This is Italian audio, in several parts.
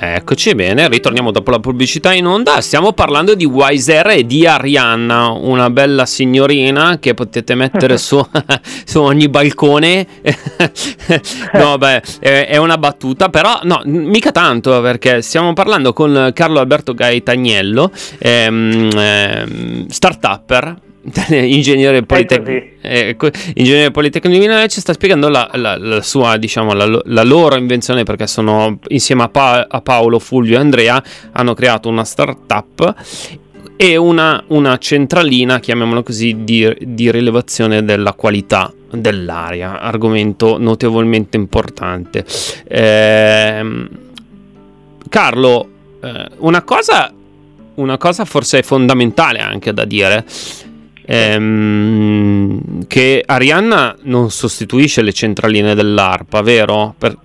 Eccoci bene, ritorniamo dopo la pubblicità in onda. Stiamo parlando di Wiser e di Arianna, una bella signorina che potete mettere su, su ogni balcone. no, beh, è, una battuta, però no, mica tanto perché stiamo parlando con Carlo Alberto Gaetagnello, ehm, ehm, start-upper ingegnere politecnico, eh, ingegnere politecnico di Milano ci sta spiegando la, la, la sua diciamo la, la, loro invenzione perché sono insieme a, pa- a, Paolo, Fulvio e Andrea hanno creato una startup e una, una centralina chiamiamola così di, di rilevazione della qualità dell'aria argomento notevolmente importante. Eh, Carlo una cosa una cosa forse fondamentale anche da dire ehm, che Arianna non sostituisce le centraline dell'ARPA, vero? Per...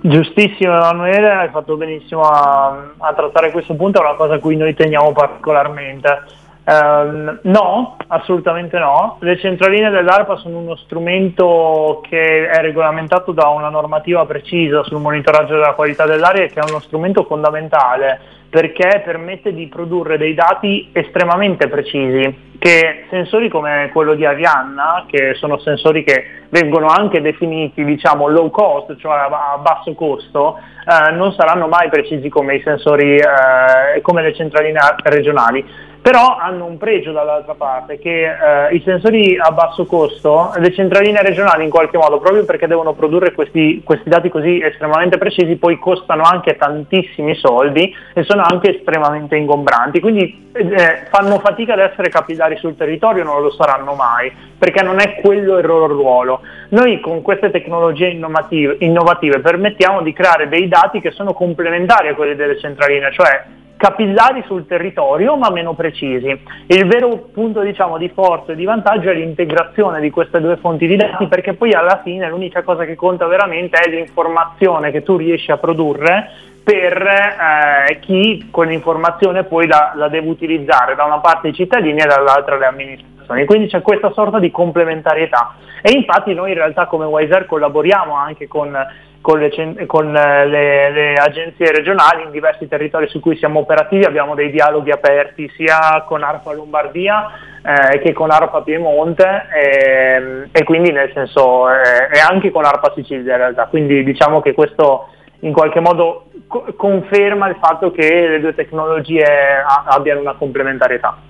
Giustissimo Emanuele, hai fatto benissimo a, a, trattare questo punto, è una cosa a cui noi teniamo particolarmente. Um, no, assolutamente no. Le centraline dell'ARPA sono uno strumento che è regolamentato da una normativa precisa sul monitoraggio della qualità dell'aria e che è uno strumento fondamentale perché permette di produrre dei dati estremamente precisi che sensori come quello di Arianna, che sono sensori che vengono anche definiti diciamo low cost, cioè a basso costo, eh, non saranno mai precisi come i sensori, eh, come le centraline regionali però hanno un pregio dall'altra parte che eh, i sensori a basso costo, le centraline regionali in qualche modo, proprio perché devono produrre questi, questi dati così estremamente precisi, poi costano anche tantissimi soldi e sono anche estremamente ingombranti, quindi eh, fanno fatica ad essere capillari sul territorio, non lo saranno mai, perché non è quello il loro ruolo. Noi con queste tecnologie innovative, innovative permettiamo di creare dei dati che sono complementari a quelli delle centraline, cioè capillari sul territorio ma meno precisi. Il vero punto diciamo, di forza e di vantaggio è l'integrazione di queste due fonti di dati perché poi alla fine l'unica cosa che conta veramente è l'informazione che tu riesci a produrre per eh, chi quell'informazione poi la, la deve utilizzare, da una parte i cittadini e dall'altra le amministrazioni. Quindi c'è questa sorta di complementarietà. E infatti noi in realtà come Wiser collaboriamo anche con con, le, con eh, le, le, agenzie regionali in diversi territori su cui siamo operativi, abbiamo dei dialoghi aperti sia con ARPA Lombardia eh, che con ARPA Piemonte e, ehm, e quindi nel senso eh, e anche con ARPA Sicilia in realtà, quindi diciamo che questo in qualche modo co- conferma il fatto che le due tecnologie a- abbiano una complementarietà.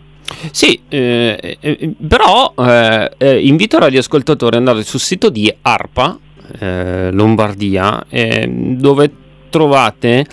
Sì, eh, eh, però eh, invito i radioascoltatori ad andare sul sito di ARPA eh, Lombardia, eh, dove trovate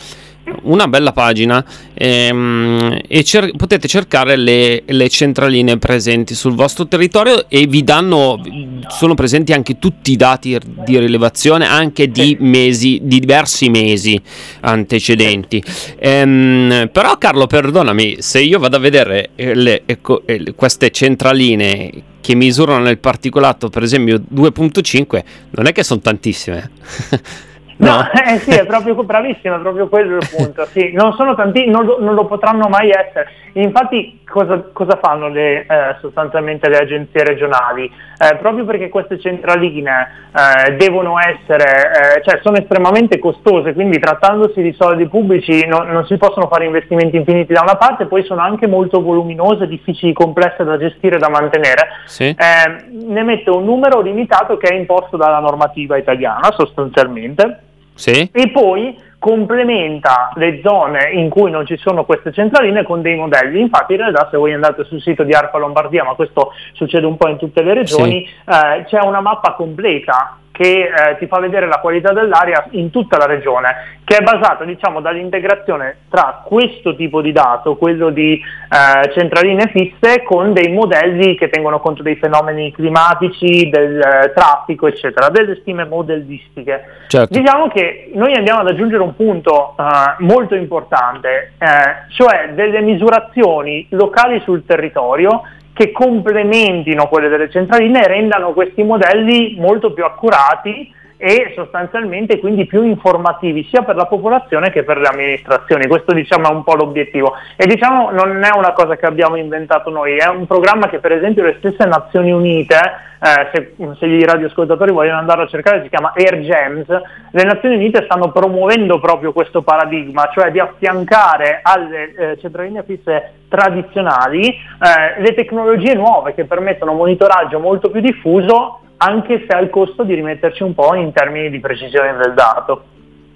una bella pagina ehm, e cer- potete cercare le, le, centraline presenti sul vostro territorio e vi danno sono presenti anche tutti i dati di rilevazione anche di mesi di diversi mesi antecedenti ehm, però Carlo perdonami se io vado a vedere eh, le, ecco, eh, queste centraline che misurano il particolato, per esempio 2.5, non è che sono tantissime. No, no eh sì, è proprio bravissimo, è proprio quello il punto. Sì, non sono tanti, non lo, non lo potranno mai essere. Infatti, cosa, cosa fanno le, eh, sostanzialmente le agenzie regionali? eh, proprio perché queste centraline eh, devono essere, eh, cioè sono estremamente costose, quindi trattandosi di soldi pubblici no, non si possono fare investimenti infiniti da una parte, poi sono anche molto voluminose, difficili, complesse da gestire e da mantenere. Sì. Eh, ne metto un numero limitato che è imposto dalla normativa italiana sostanzialmente Sì? e poi complementa le zone in cui non ci sono queste centraline con dei modelli. Infatti in realtà se voi andate sul sito di ARPA Lombardia, ma questo succede un po' in tutte le regioni, eh, c'è una mappa completa che eh, ti fa vedere la qualità dell'aria in tutta la regione, che è basata diciamo, dall'integrazione tra questo tipo di dato, quello di eh, centraline fisse, con dei modelli che tengono conto dei fenomeni climatici, del eh, traffico, eccetera, delle stime modellistiche. Certo. Diciamo che noi andiamo ad aggiungere un punto eh, molto importante, eh, cioè delle misurazioni locali sul territorio che complementino quelle delle centraline e rendano questi modelli molto più accurati e sostanzialmente quindi più informativi sia per la popolazione che per le amministrazioni. Questo diciamo è un po' l'obiettivo e diciamo non è una cosa che abbiamo inventato noi, è un programma che per esempio le stesse Nazioni Unite, eh, se, se i radioascoltatori vogliono andare a cercare, si chiama Air Gems, le Nazioni Unite stanno promuovendo proprio questo paradigma, cioè di affiancare alle eh, centraline fisse tradizionali eh, le tecnologie nuove che permettono un monitoraggio molto più diffuso anche se al costo di rimetterci un po' in termini di precisione del dato.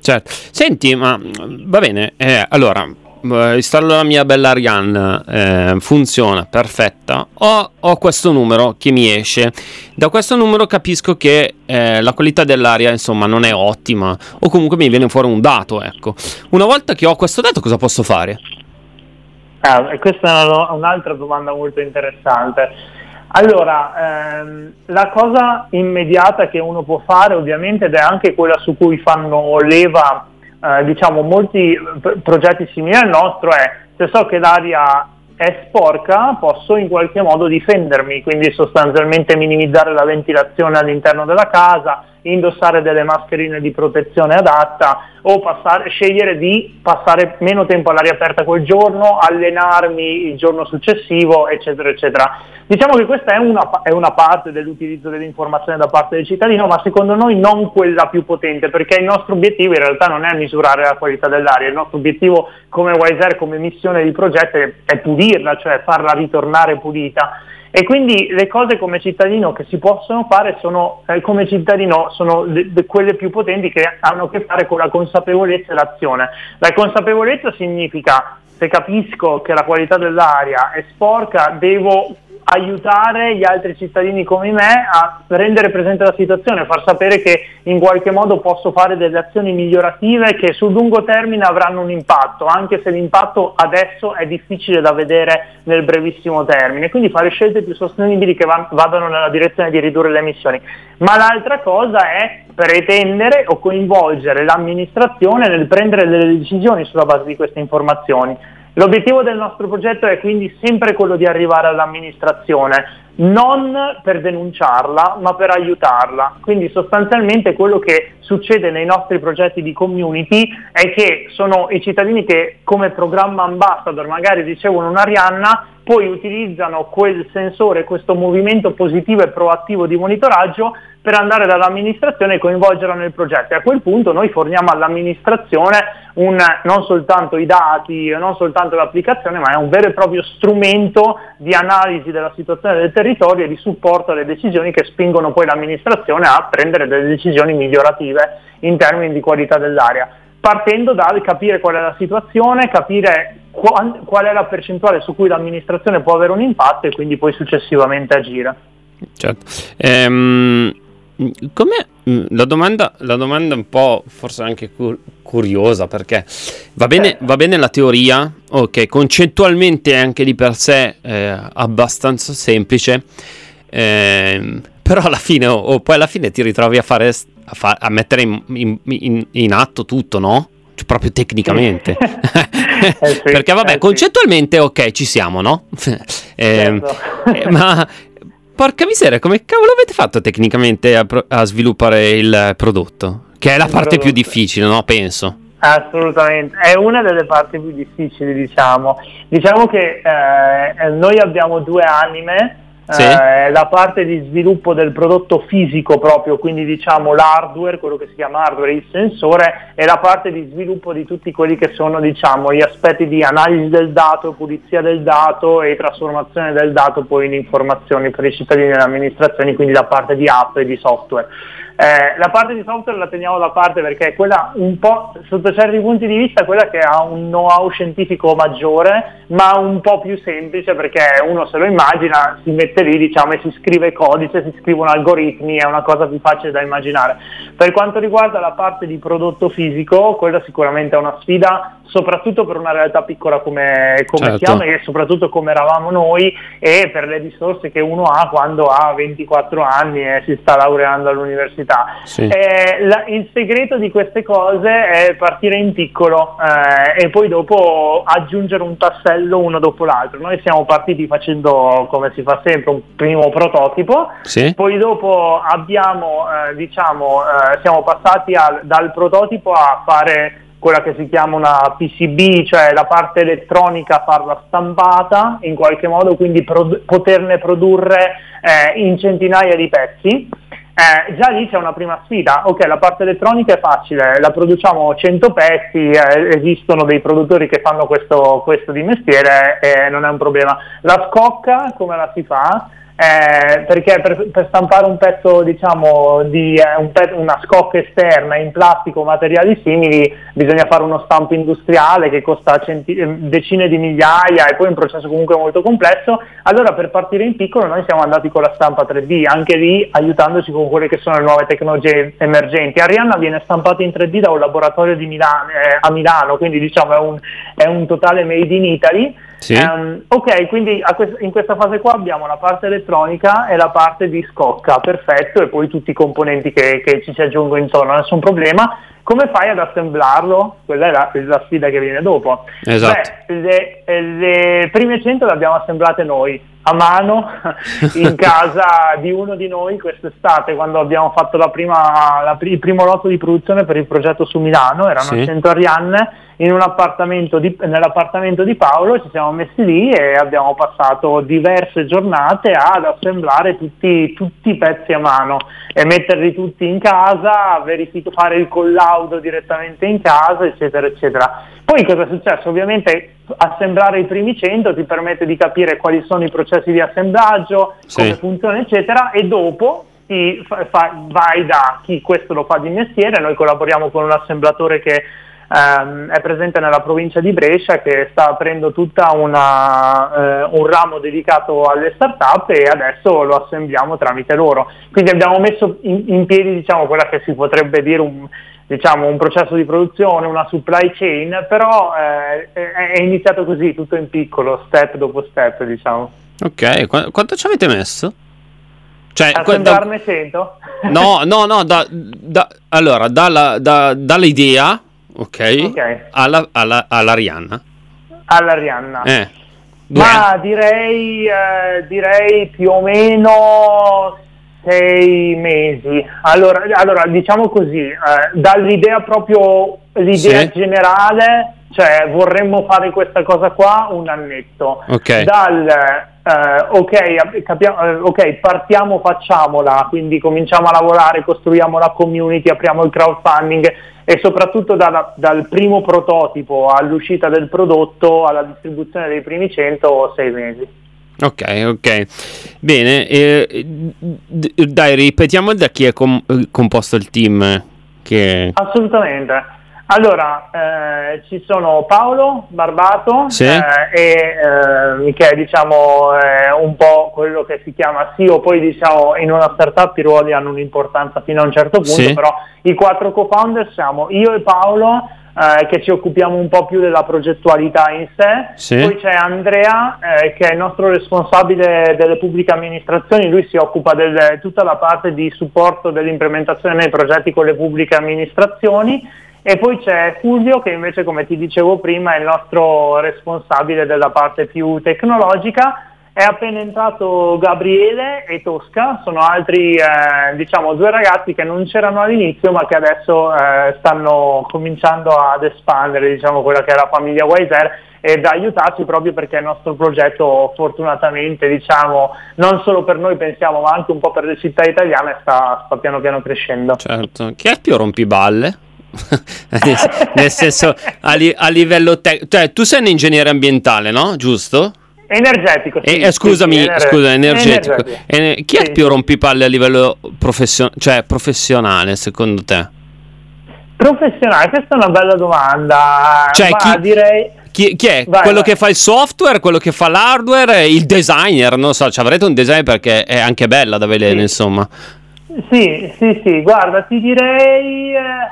Certo. Senti, ma va bene, eh, allora eh, installo la mia bella Ariane, eh, funziona, perfetta. Ho, ho questo numero che mi esce. Da questo numero capisco che eh, la qualità dell'aria, insomma, non è ottima. O comunque mi viene fuori un dato, ecco. Una volta che ho questo dato, cosa posso fare? Ah, questa è una- un'altra domanda molto interessante. Allora, ehm, la cosa immediata che uno può fare ovviamente ed è anche quella su cui fanno leva eh, diciamo molti p- progetti simili al nostro è se so che l'aria è sporca posso in qualche modo difendermi, quindi sostanzialmente minimizzare la ventilazione all'interno della casa, indossare delle mascherine di protezione adatta o passare- scegliere di passare meno tempo all'aria aperta quel giorno, allenarmi il giorno successivo, eccetera, eccetera. Diciamo che questa è una, è una parte dell'utilizzo dell'informazione da parte del cittadino, ma secondo noi non quella più potente, perché il nostro obiettivo in realtà non è misurare la qualità dell'aria, il nostro obiettivo come Wiser, come missione di progetto è pulirla, cioè farla ritornare pulita. E quindi le cose come cittadino che si possono fare sono, eh, come cittadino, sono de- de- quelle più potenti che hanno a che fare con la consapevolezza e l'azione. La consapevolezza significa se capisco che la qualità dell'aria è sporca, devo aiutare gli altri cittadini come me a rendere presente la situazione, far sapere che in qualche modo posso fare delle azioni migliorative che sul lungo termine avranno un impatto, anche se l'impatto adesso è difficile da vedere nel brevissimo termine, quindi fare scelte più sostenibili che va- vadano nella direzione di ridurre le emissioni. Ma l'altra cosa è pretendere o coinvolgere l'amministrazione nel prendere delle decisioni sulla base di queste informazioni. L'obiettivo del nostro progetto è quindi sempre quello di arrivare all'amministrazione, non per denunciarla, ma per aiutarla. Quindi sostanzialmente quello che succede nei nostri progetti di community è che sono i cittadini che come programma ambassador magari ricevono un'Arianna, poi utilizzano quel sensore, questo movimento positivo e proattivo di monitoraggio per andare dall'amministrazione e coinvolgerla nel progetto. E a quel punto noi forniamo all'amministrazione un- non soltanto i dati, non soltanto l'applicazione, ma è un vero e proprio strumento di analisi della situazione del territorio e di supporto alle decisioni che spingono poi l'amministrazione a prendere delle decisioni migliorative in termini di qualità dell'aria. Partendo dal capire qual è la situazione, capire qua- qual è la percentuale su cui l'amministrazione può avere un impatto e quindi poi successivamente agire. Certo. Ehm, com'è mm, la domanda, la domanda un po' forse anche cur- curiosa perché va bene, va bene la teoria, ok, concettualmente è anche di per sé eh, abbastanza semplice, ehm, però alla fine, o, o poi alla fine ti ritrovi a fare, a, fa- a mettere in, in- in- in atto tutto, no? Cioè, proprio tecnicamente. Eh sì, perché vabbè, eh sì. concettualmente ok, ci siamo, no? Ehm, Certo. eh, ma porca miseria, come cavolo avete fatto tecnicamente a, pro- a sviluppare il prodotto? Che è la Il parte più prodotto. difficile, no? Penso. Assolutamente, è una delle parti più difficili, diciamo. Diciamo che eh, noi abbiamo due anime, Sì. eh, la parte di sviluppo del prodotto fisico proprio, quindi diciamo l'hardware, quello che si chiama hardware, il sensore, e la parte di sviluppo di tutti quelli che sono diciamo gli aspetti di analisi del dato, pulizia del dato e trasformazione del dato poi in informazioni per i cittadini e le amministrazioni, quindi la parte di app e di software. Eh, la parte di software la teniamo da parte perché è quella un po', sotto certi punti di vista, quella che ha un know-how scientifico maggiore, ma un po' più semplice perché uno se lo immagina, si mette lì diciamo, e si scrive codice, si scrivono algoritmi, è una cosa più facile da immaginare. Per quanto riguarda la parte di prodotto fisico, quella sicuramente è una sfida soprattutto per una realtà piccola come, come Certo. Chiama e soprattutto come eravamo noi e per le risorse che uno ha quando ha 24 anni e si sta laureando all'università. Sì. Eh, la- il segreto di queste cose è partire in piccolo eh, e poi dopo aggiungere un tassello uno dopo l'altro. Noi siamo partiti facendo, come si fa sempre, un primo prototipo, Sì. poi dopo abbiamo, eh, diciamo, eh, siamo passati al- dal prototipo a fare quella che si chiama una PCB, cioè la parte elettronica farla stampata in qualche modo, quindi pro- poterne produrre eh, in centinaia di pezzi. Eh, già lì c'è una prima sfida, ok la parte elettronica è facile, la produciamo 100 pezzi, eh, esistono dei produttori che fanno questo, questo di mestiere e non è un problema. La scocca come la si fa? Eh, perché per, per stampare un pezzo, diciamo, di eh, un pe- una scocca esterna in plastica o materiali simili bisogna fare uno stampo industriale che costa centi- eh, decine di migliaia e poi un processo comunque molto complesso. Allora per partire in piccolo noi siamo andati con la stampa 3D, anche lì aiutandoci con quelle che sono le nuove tecnologie emergenti. Arianna viene stampata in 3D da un laboratorio Milano, eh, a Milano, quindi diciamo è un, è un totale made in Italy. Sì. Ehm, ok, quindi quest- in questa fase qua abbiamo la parte elettronica e la parte di scocca, perfetto, e poi tutti i componenti che, che ci si aggiungono intorno, nessun problema. Come fai ad assemblarlo? Quella è la, la sfida che viene dopo. Esatto. Beh, le, le prime 100 le abbiamo assemblate noi, a mano, in casa di uno di noi quest'estate, quando abbiamo fatto la prima, la il primo lotto di produzione per il progetto su Milano, erano Sì. 100 Arianne, di- nell'appartamento di Paolo ci siamo messi lì e abbiamo passato diverse giornate ad assemblare tutti, tutti i pezzi a mano e metterli tutti in casa, verific- fare il collaudo direttamente in casa, eccetera, eccetera. Poi cosa è successo? Ovviamente assemblare i primi 100 ti permette di capire quali sono i processi di assemblaggio, Sì. come funziona, eccetera, e dopo ti fa- fa- vai da chi questo lo fa di mestiere, noi collaboriamo con un assemblatore che ehm, è presente nella provincia di Brescia che sta aprendo tutta una, eh, un ramo dedicato alle start-up e adesso lo assembliamo tramite loro. Quindi abbiamo messo in, in piedi diciamo, quella che si potrebbe dire un, diciamo, un processo di produzione, una supply chain, però eh, è, iniziato così, tutto in piccolo, step dopo step, diciamo. Ok, qu- quanto ci avete messo? Cioè, que- da- Assemblarne 100? no, no, no, da, da- allora, dalla, da- dall'idea, ok, Ok. alla, alla, all'Arianna. All'Arianna. Eh, due Ma anni. direi, eh, direi più o meno sei mesi. Allora, allora diciamo così, eh, dall'idea proprio, l'idea Sì. generale, cioè vorremmo fare questa cosa qua un annetto. Ok. Dal eh, ok, capia- eh, ok, partiamo, facciamola, quindi cominciamo a lavorare, costruiamo la community, apriamo il crowdfunding e soprattutto dalla- dal primo prototipo all'uscita del prodotto alla distribuzione dei primi 100 o 6 mesi. Ok, ok. Bene, eh, dai, ripetiamo da chi è com- eh, composto il team. Che... Assolutamente. Allora, eh, ci sono Paolo Barbato Sì. eh, e eh, che è diciamo eh, un po' quello che si chiama CEO, poi diciamo in una startup i ruoli hanno un'importanza fino a un certo punto, Sì. però i quattro co-founder siamo io e Paolo eh, che ci occupiamo un po' più della progettualità in sé, Sì. poi c'è Andrea eh, che è il nostro responsabile delle pubbliche amministrazioni, lui si occupa di tutta la parte di supporto dell'implementazione nei progetti con le pubbliche amministrazioni e poi c'è Fulvio che invece come ti dicevo prima è il nostro responsabile della parte più tecnologica è appena entrato Gabriele e Tosca, sono altri eh, diciamo due ragazzi che non c'erano all'inizio ma che adesso eh, stanno cominciando ad espandere diciamo quella che è la famiglia Wiser ed aiutarci proprio perché il nostro progetto fortunatamente diciamo non solo per noi pensiamo ma anche un po' per le città italiane sta, sta piano piano crescendo. Certo, chi è più rompiballe? nel, senso a, li, a livello tecnico, cioè tu sei un ingegnere ambientale, no? Giusto? Energetico, sì, eh, eh, scusami, sì, sì, scusa, energetico. Eh, chi è più rompipalle a livello profession- cioè professionale, secondo te? Professionale, questa è una bella domanda. Cioè, Ma chi- direi Chi, chi è? Vai, quello vai. che fa il software, quello che fa l'hardware, il designer? Non so, ci avrete un designer perché è anche bella da vedere, Sì. insomma. Sì, sì, sì, guarda, ti direi, eh,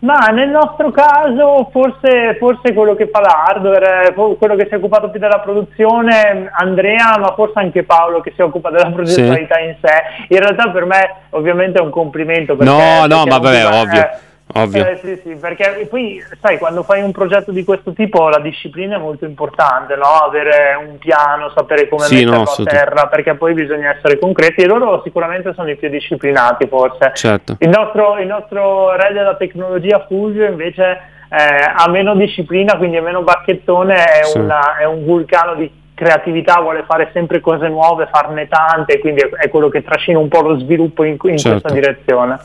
ma nel nostro caso forse, forse quello che fa l'hardware, eh, quello che si è occupato più della produzione, Andrea, ma forse anche Paolo che si occupa della progettualità in sé. In realtà per me ovviamente è un complimento. Perché, No, no, perché ma vabbè, va- ovvio, eh, ovvio. eh, sì, sì, perché poi sai, quando fai un progetto di questo tipo la disciplina è molto importante, no? Avere un piano, sapere come Sì, metterlo no, a terra, perché poi bisogna essere concreti e loro sicuramente sono i più disciplinati forse. Certo. Il nostro, il nostro re della tecnologia Fulvio invece eh, ha meno disciplina, quindi è meno bacchettone, è, Sì. una- è un vulcano di creatività, vuole fare sempre cose nuove, farne tante, quindi è, quello che trascina un po' lo sviluppo in, in Certo. questa direzione.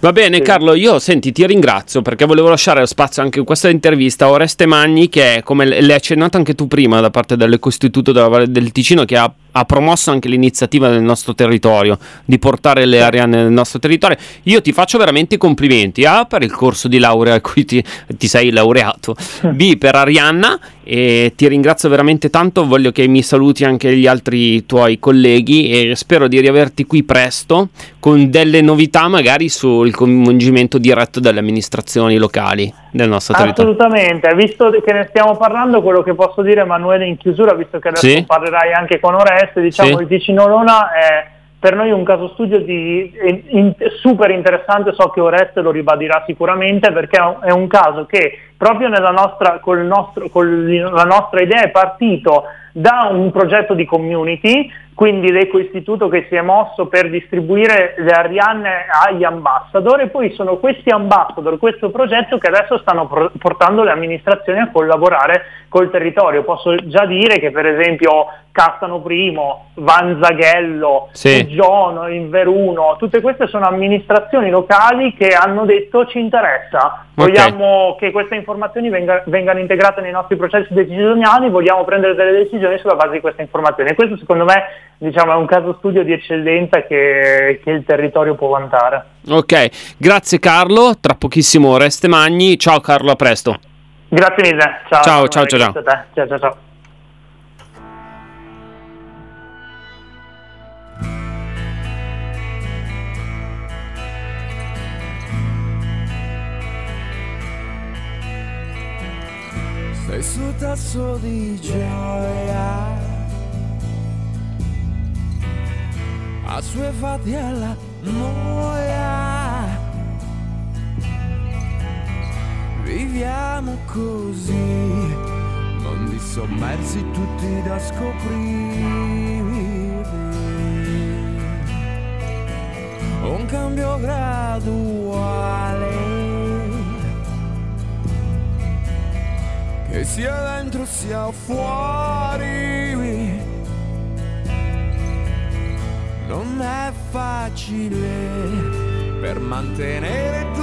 Va bene, Sì. Carlo, io senti, ti ringrazio perché volevo lasciare spazio anche in questa intervista a Oreste Magni, che è, come l'hai accennato anche tu prima, da parte dell'Ecoistituto della Valle del Ticino, che ha, ha promosso anche l'iniziativa nel nostro territorio di portare le Ariane nel nostro territorio. Io ti faccio veramente i complimenti A per il corso di laurea a cui ti, ti sei laureato, B per Arianna e ti ringrazio veramente tanto. Voglio che mi saluti anche gli altri tuoi colleghi e spero di riaverti qui presto con delle novità, magari sul coinvolgimento diretto delle amministrazioni locali del nostro territorio. Assolutamente, visto che ne stiamo parlando, quello che posso dire Emanuele in chiusura, visto che adesso Sì. parlerai anche con Oreste, diciamo Sì. il Ticino Lona è per noi un caso studio di, in- super interessante, so che Oreste lo ribadirà sicuramente perché è un, caso che proprio nella nostra, col nostro, con la nostra idea è partito da un progetto di community, quindi l'Ecoistituto che si è mosso per distribuire le Arianne agli ambassador e poi sono questi ambassador, questo progetto che adesso stanno pro- portando le amministrazioni a collaborare col territorio. Posso già dire che per esempio Castano Primo, Vanzaghello, Sì. Giono, Inveruno, tutte queste sono amministrazioni locali che hanno detto ci interessa, Ok. vogliamo che queste informazioni venga- vengano integrate nei nostri processi decisionali, vogliamo prendere delle decisioni sulla base di queste informazioni. E questo secondo me diciamo, è un caso studio di eccellenza che, che il territorio può vantare. Ok, grazie Carlo, tra pochissimo Oreste Magni. Ciao Carlo, a presto. Grazie mille, ciao. Ciao, ciao, ciao, te. ciao, ciao, ciao. Sei sul tasso di gioia assuefatti alla noia. Viviamo così mondi sommersi tutti da scoprire un cambio graduale che sia dentro sia fuori non è facile per mantenere tutto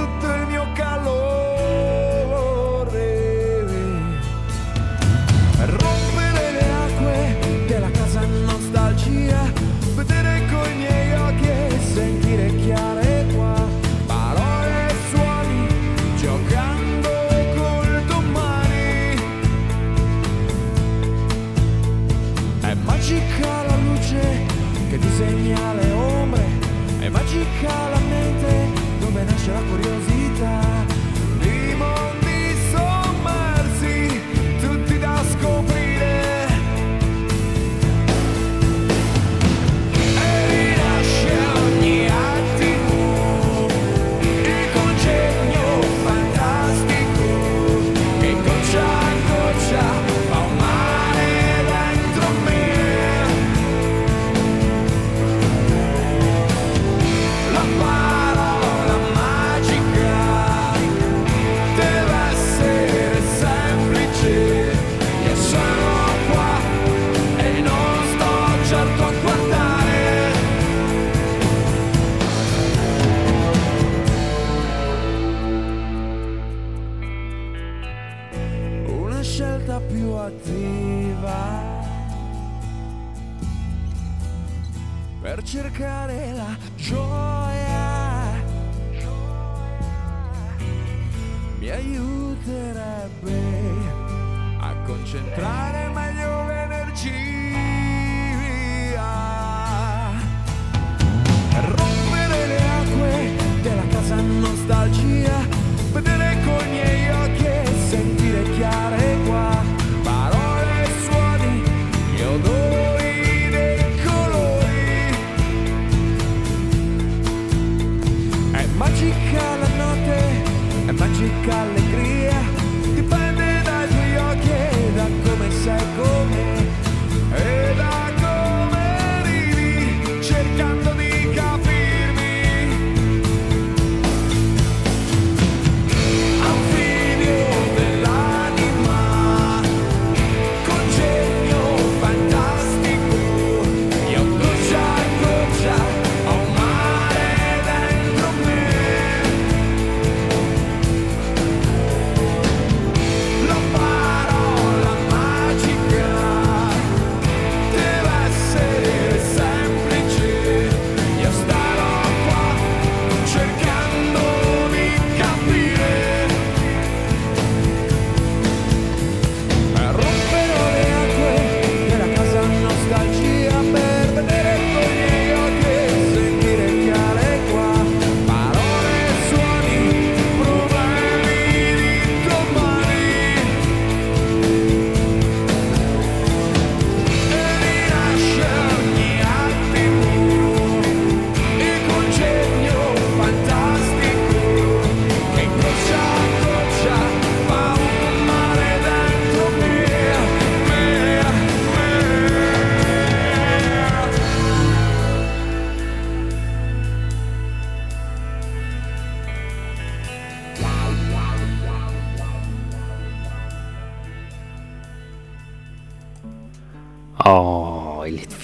magica la notte è magica allegria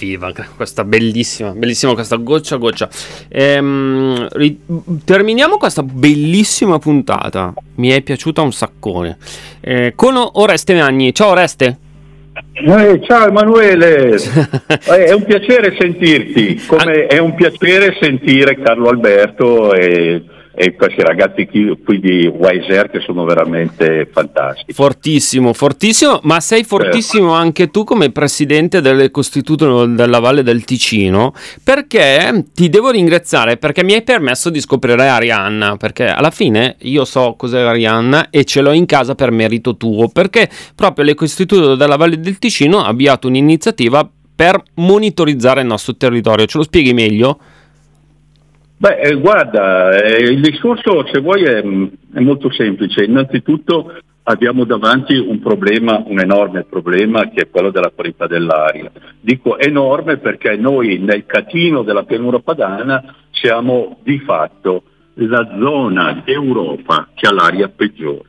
Fever, questa bellissima, bellissima questa goccia a goccia. Ehm, ri- terminiamo questa bellissima puntata. Mi è piaciuta un saccone. Eh, con Oreste Magni. Ciao Oreste. Eh, ciao Emanuele, Eh, è un piacere sentirti, come è un piacere sentire Carlo Alberto e, e questi ragazzi qui, di Wiser che sono veramente fantastici. Fortissimo, fortissimo, ma sei fortissimo anche tu come presidente dell'Ecostituto della Valle del Ticino, perché ti devo ringraziare perché mi hai permesso di scoprire Arianna, perché alla fine io so cos'è Arianna e ce l'ho in casa per merito tuo, perché proprio l'Ecostituto della Valle del Ticino ha avviato un'iniziativa per monitorizzare il nostro territorio. Ce lo spieghi meglio? Beh, eh, guarda, eh, il discorso, se vuoi, è, è molto semplice. Innanzitutto abbiamo davanti un problema, un enorme problema, che è quello della qualità dell'aria. Dico enorme perché noi nel catino della pianura padana siamo di fatto la zona d'Europa che ha l'aria peggiore.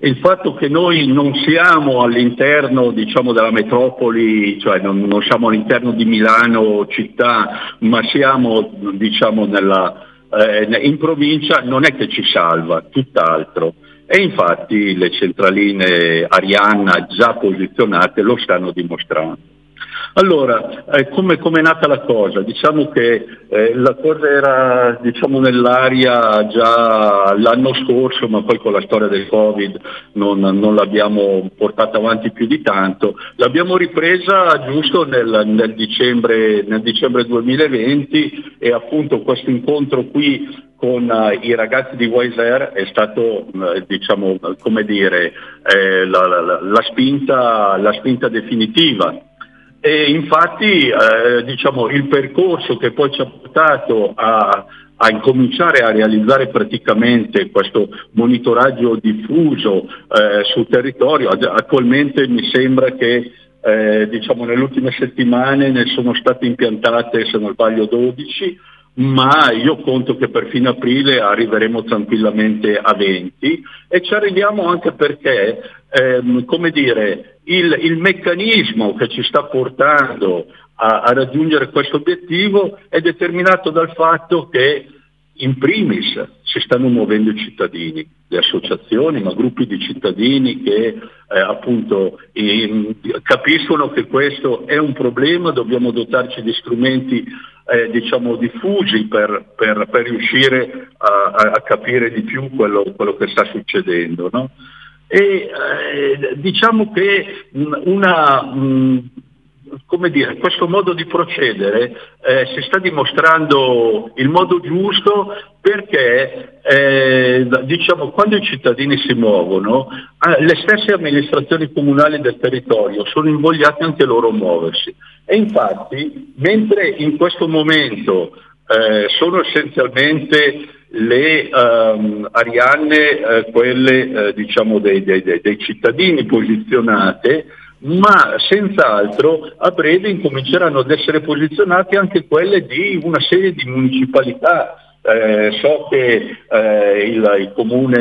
Il fatto che noi non siamo all'interno diciamo, della metropoli, cioè non, non siamo all'interno di Milano città, ma siamo diciamo, nella, eh, in provincia, non è che ci salva, tutt'altro. E infatti le centraline Arianna già posizionate lo stanno dimostrando. Allora, eh, come è nata la cosa? Diciamo che eh, la cosa era diciamo, nell'aria già l'anno scorso, ma poi con la storia del Covid non, non l'abbiamo portata avanti più di tanto. L'abbiamo ripresa giusto nel, nel dicembre, nel dicembre 2020 e appunto questo incontro qui con uh, i ragazzi di Wiser è stato, uh, diciamo, come dire, eh, la, la, la, spinta, la spinta definitiva. E infatti eh, diciamo, il percorso che poi ci ha portato a, a incominciare a realizzare praticamente questo monitoraggio diffuso eh, sul territorio, attualmente mi sembra che eh, diciamo, nelle ultime settimane ne sono state impiantate, se non sbaglio, 12, ma io conto che per fine aprile arriveremo tranquillamente a 20 e ci arriviamo anche perché, ehm, come dire, il, il, meccanismo che ci sta portando a, a raggiungere questo obiettivo è determinato dal fatto che in primis si stanno muovendo i cittadini, le associazioni, ma gruppi di cittadini che eh, appunto in- capiscono che questo è un problema, dobbiamo dotarci di strumenti eh, diciamo diffusi per, per- per riuscire a, a- capire di più quello, quello che sta succedendo. no? E eh, diciamo che mh, una, mh, come dire, questo modo di procedere eh, si sta dimostrando il modo giusto perché eh, diciamo, quando i cittadini si muovono, eh, le stesse amministrazioni comunali del territorio sono invogliate anche loro a muoversi. E infatti, mentre in questo momento eh, sono essenzialmente le ehm, arianne, eh, quelle eh, diciamo dei, dei- dei- dei cittadini posizionate, ma senz'altro a breve incominceranno ad essere posizionate anche quelle di una serie di municipalità. Eh, so che eh, il, il comune,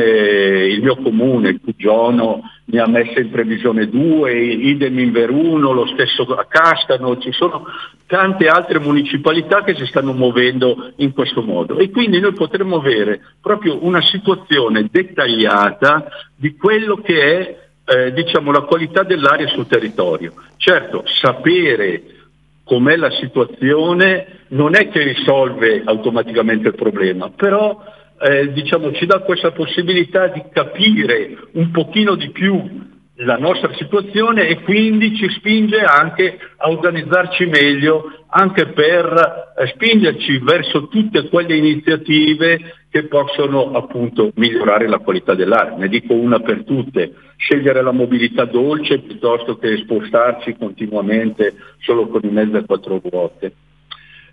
il mio comune, Cugiono, ne ha messe in previsione due, idem in Veruno, lo stesso a Castano, ci sono tante altre municipalità che si stanno muovendo in questo modo e quindi noi potremmo avere proprio una situazione dettagliata di quello che è eh, diciamo, la qualità dell'aria sul territorio. Certo, sapere com'è la situazione non è che risolve automaticamente il problema, però eh, diciamo, ci dà questa possibilità di capire un pochino di più la nostra situazione e quindi ci spinge anche a organizzarci meglio, anche per eh, spingerci verso tutte quelle iniziative che possono appunto migliorare la qualità dell'aria. Ne dico una per tutte, scegliere la mobilità dolce piuttosto che spostarci continuamente solo con i mezzi a quattro ruote.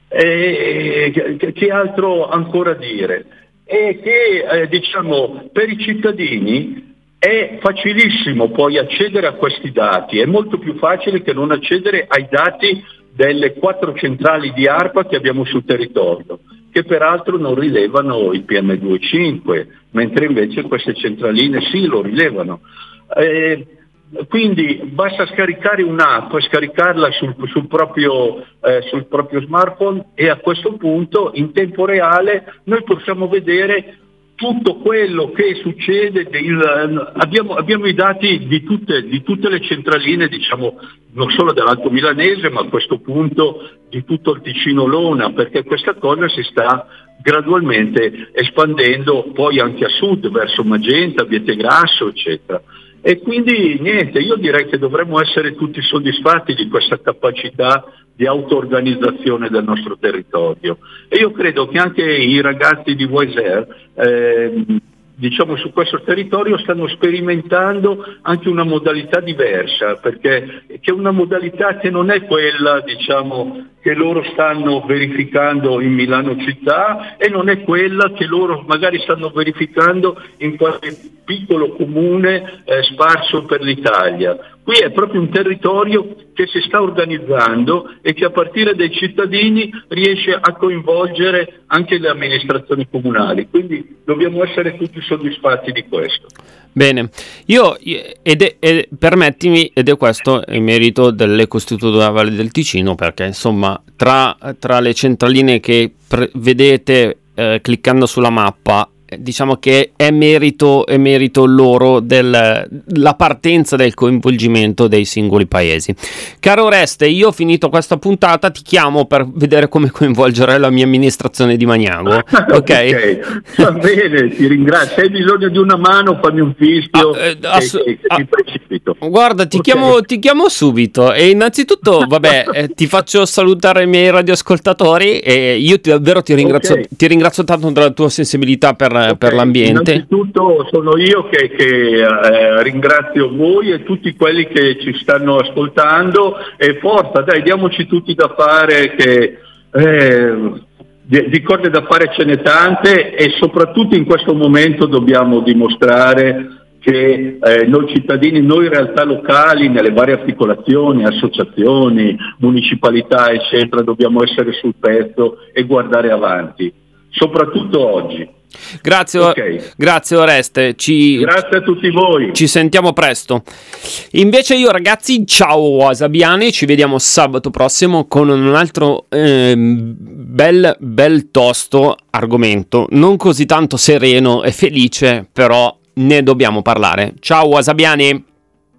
E, che, altro ancora dire? E che eh, diciamo per i cittadini è facilissimo poi accedere a questi dati, è molto più facile che non accedere ai dati delle quattro centrali di ARPA che abbiamo sul territorio, che peraltro non rilevano il PM2,5, mentre invece queste centraline sì lo rilevano. Eh, quindi basta scaricare un'app, scaricarla sul, sul proprio, eh, sul proprio smartphone e a questo punto in tempo reale noi possiamo vedere tutto quello che succede, del- abbiamo, abbiamo i dati di tutte, di tutte le centraline, diciamo, non solo dell'Alto Milanese, ma a questo punto di tutto il Ticino Lona, perché questa cosa si sta gradualmente espandendo poi anche a sud, verso Magenta, Vietegrasso, eccetera. E quindi niente, io direi che dovremmo essere tutti soddisfatti di questa capacità di auto-organizzazione del nostro territorio. E io credo che anche i ragazzi di Weiser, ehm, diciamo su questo territorio, stanno sperimentando anche una modalità diversa, perché che è una modalità che non è quella diciamo, che loro stanno verificando in Milano città e non è quella che loro magari stanno verificando in qualche piccolo comune eh, sparso per l'Italia. Qui è proprio un territorio che si sta organizzando e che a partire dai cittadini riesce a coinvolgere anche le amministrazioni comunali. Quindi dobbiamo essere tutti soddisfatti di questo. Bene, io ed è, ed- permettimi, ed è questo il merito dell'Ecostituto della Valle del Ticino, perché insomma, tra, tra le centraline che pre- vedete eh, cliccando sulla mappa, diciamo che è merito, è merito loro della partenza del coinvolgimento dei singoli paesi. Caro Oreste, io ho finito questa puntata, ti chiamo per vedere come coinvolgere la mia amministrazione di Magnago. ok? va bene, ti ringrazio. Se hai bisogno di una mano, fammi un fischio che- ass- che- che mi precipito. Guarda, ti, Ok. chiamo, ti chiamo subito e innanzitutto, vabbè, eh, ti faccio salutare i miei radioascoltatori e io ti, davvero ti ringrazio, Ok. ti ringrazio tanto della tua sensibilità per, per l'ambiente. Innanzitutto sono io che, che, eh, ringrazio voi e tutti quelli che ci stanno ascoltando e forza, dai, diamoci tutti da fare che eh, di, di cose da fare ce n'è tante e soprattutto in questo momento dobbiamo dimostrare che eh, noi cittadini, noi realtà locali, nelle varie articolazioni, associazioni, municipalità, eccetera, dobbiamo essere sul pezzo e guardare avanti, soprattutto oggi. Grazie, Ok. grazie Oreste, ci, Grazie a tutti voi. ci sentiamo presto. Invece io ragazzi, ciao wasabiani, ci vediamo sabato prossimo con un altro ehm, bel bel tosto argomento, non così tanto sereno e felice, però ne dobbiamo parlare. Ciao Wasabiani!